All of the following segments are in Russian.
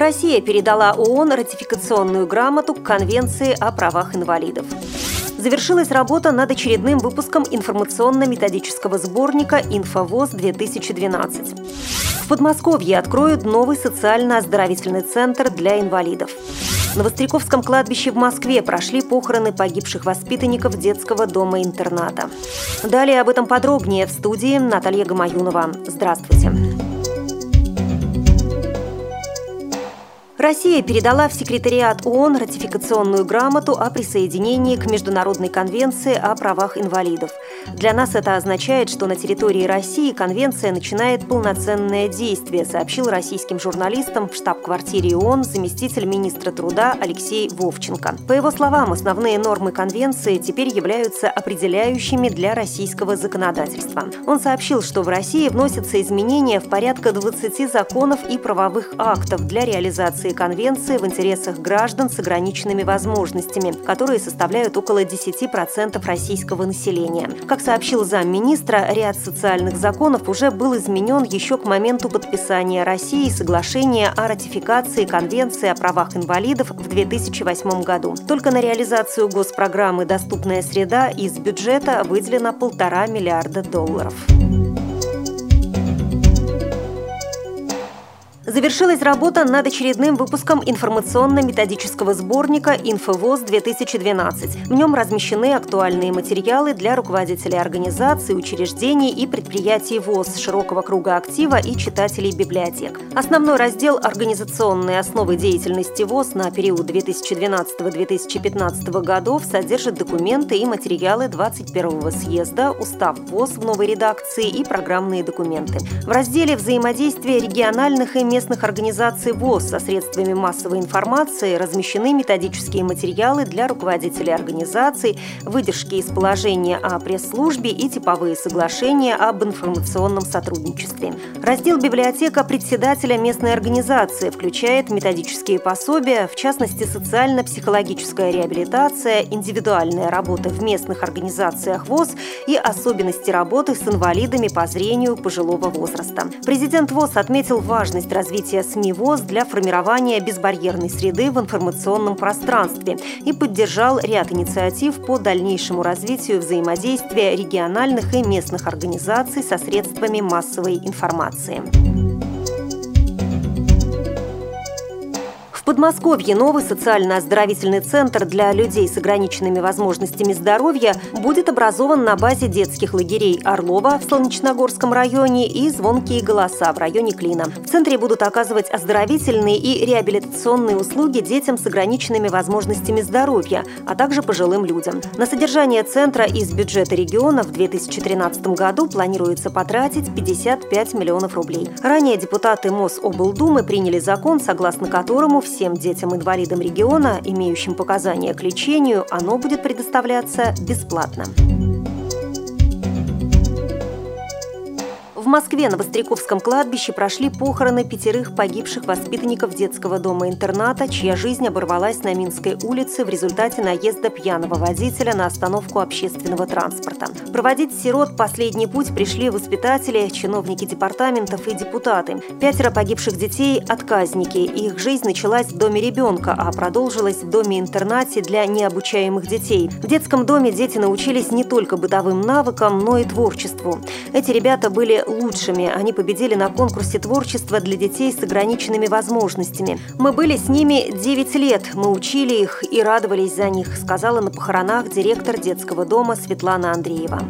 Россия передала ООН ратификационную грамоту к Конвенции о правах инвалидов. Завершилась работа над очередным выпуском информационно-методического сборника «Инфовоз-2012». В Подмосковье откроют новый социально-оздоровительный центр для инвалидов. На Востряковском кладбище в Москве прошли похороны погибших воспитанников детского дома-интерната. Далее об этом подробнее в студии Наталья Гамаюнова. Здравствуйте. Россия передала в секретариат ООН ратификационную грамоту о присоединении к Международной конвенции о правах инвалидов. Для нас это означает, что на территории России конвенция начинает полноценное действие, сообщил российским журналистам в штаб-квартире ООН заместитель министра труда Алексей Вовченко. По его словам, основные нормы конвенции теперь являются определяющими для российского законодательства. Он сообщил, что в России вносятся изменения в порядка 20 законов и правовых актов для реализации ратификации конвенции в интересах граждан с ограниченными возможностями, которые составляют около 10% российского населения. Как сообщил замминистра, ряд социальных законов уже был изменен еще к моменту подписания России соглашения о ратификации Конвенции о правах инвалидов в 2008 году. Только на реализацию госпрограммы «Доступная среда» из бюджета выделено полтора миллиарда долларов. Завершилась работа над очередным выпуском информационно-методического сборника «Инфовоз-2012». В нем размещены актуальные материалы для руководителей организаций, учреждений и предприятий ВОЗ широкого круга актива и читателей библиотек. Основной раздел «Организационные основы деятельности ВОЗ» на период 2012-2015 годов содержит документы и материалы 21-го съезда, устав ВОЗ в новой редакции и программные документы. В разделе «Взаимодействие региональных и местных местных организаций ВОЗ со средствами массовой информации размещены методические материалы для руководителей организаций, выдержки из положения о пресс-службе и типовые соглашения об информационном сотрудничестве. Раздел «Библиотека председателя местной организации» включает методические пособия, в частности, социально-психологическая реабилитация, индивидуальная работа в местных организациях ВОЗ и особенности работы с инвалидами по зрению пожилого возраста. Президент ВОЗ отметил важность развития развития СМИ ВОЗ для формирования безбарьерной среды в информационном пространстве и поддержал ряд инициатив по дальнейшему развитию взаимодействия региональных и местных организаций со средствами массовой информации. Подмосковье новый социально-оздоровительный центр для людей с ограниченными возможностями здоровья будет образован на базе детских лагерей Орлова в Солнечногорском районе и «Звонкие голоса» в районе Клина. В центре будут оказывать оздоровительные и реабилитационные услуги детям с ограниченными возможностями здоровья, а также пожилым людям. На содержание центра из бюджета региона в 2013 году планируется потратить 55 миллионов рублей. Ранее депутаты Мособлдумы приняли закон, согласно которому все всем детям-инвалидам региона, имеющим показания к лечению, оно будет предоставляться бесплатно. Москве на Востряковском кладбище прошли похороны пятерых погибших воспитанников детского дома-интерната, чья жизнь оборвалась на Минской улице в результате наезда пьяного водителя на остановку общественного транспорта. Проводить сирот последний путь пришли воспитатели, чиновники департаментов и депутаты. Пятеро погибших детей – отказники. Их жизнь началась в доме ребенка, а продолжилась в доме-интернате для необучаемых детей. В детском доме дети научились не только бытовым навыкам, но и творчеству. Эти ребята были лучшими. Они победили на конкурсе творчества для детей с ограниченными возможностями. Мы были с ними 9 лет. Мы учили их и радовались за них, сказала на похоронах директор детского дома Светлана Андреева.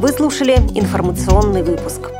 Вы слушали информационный выпуск.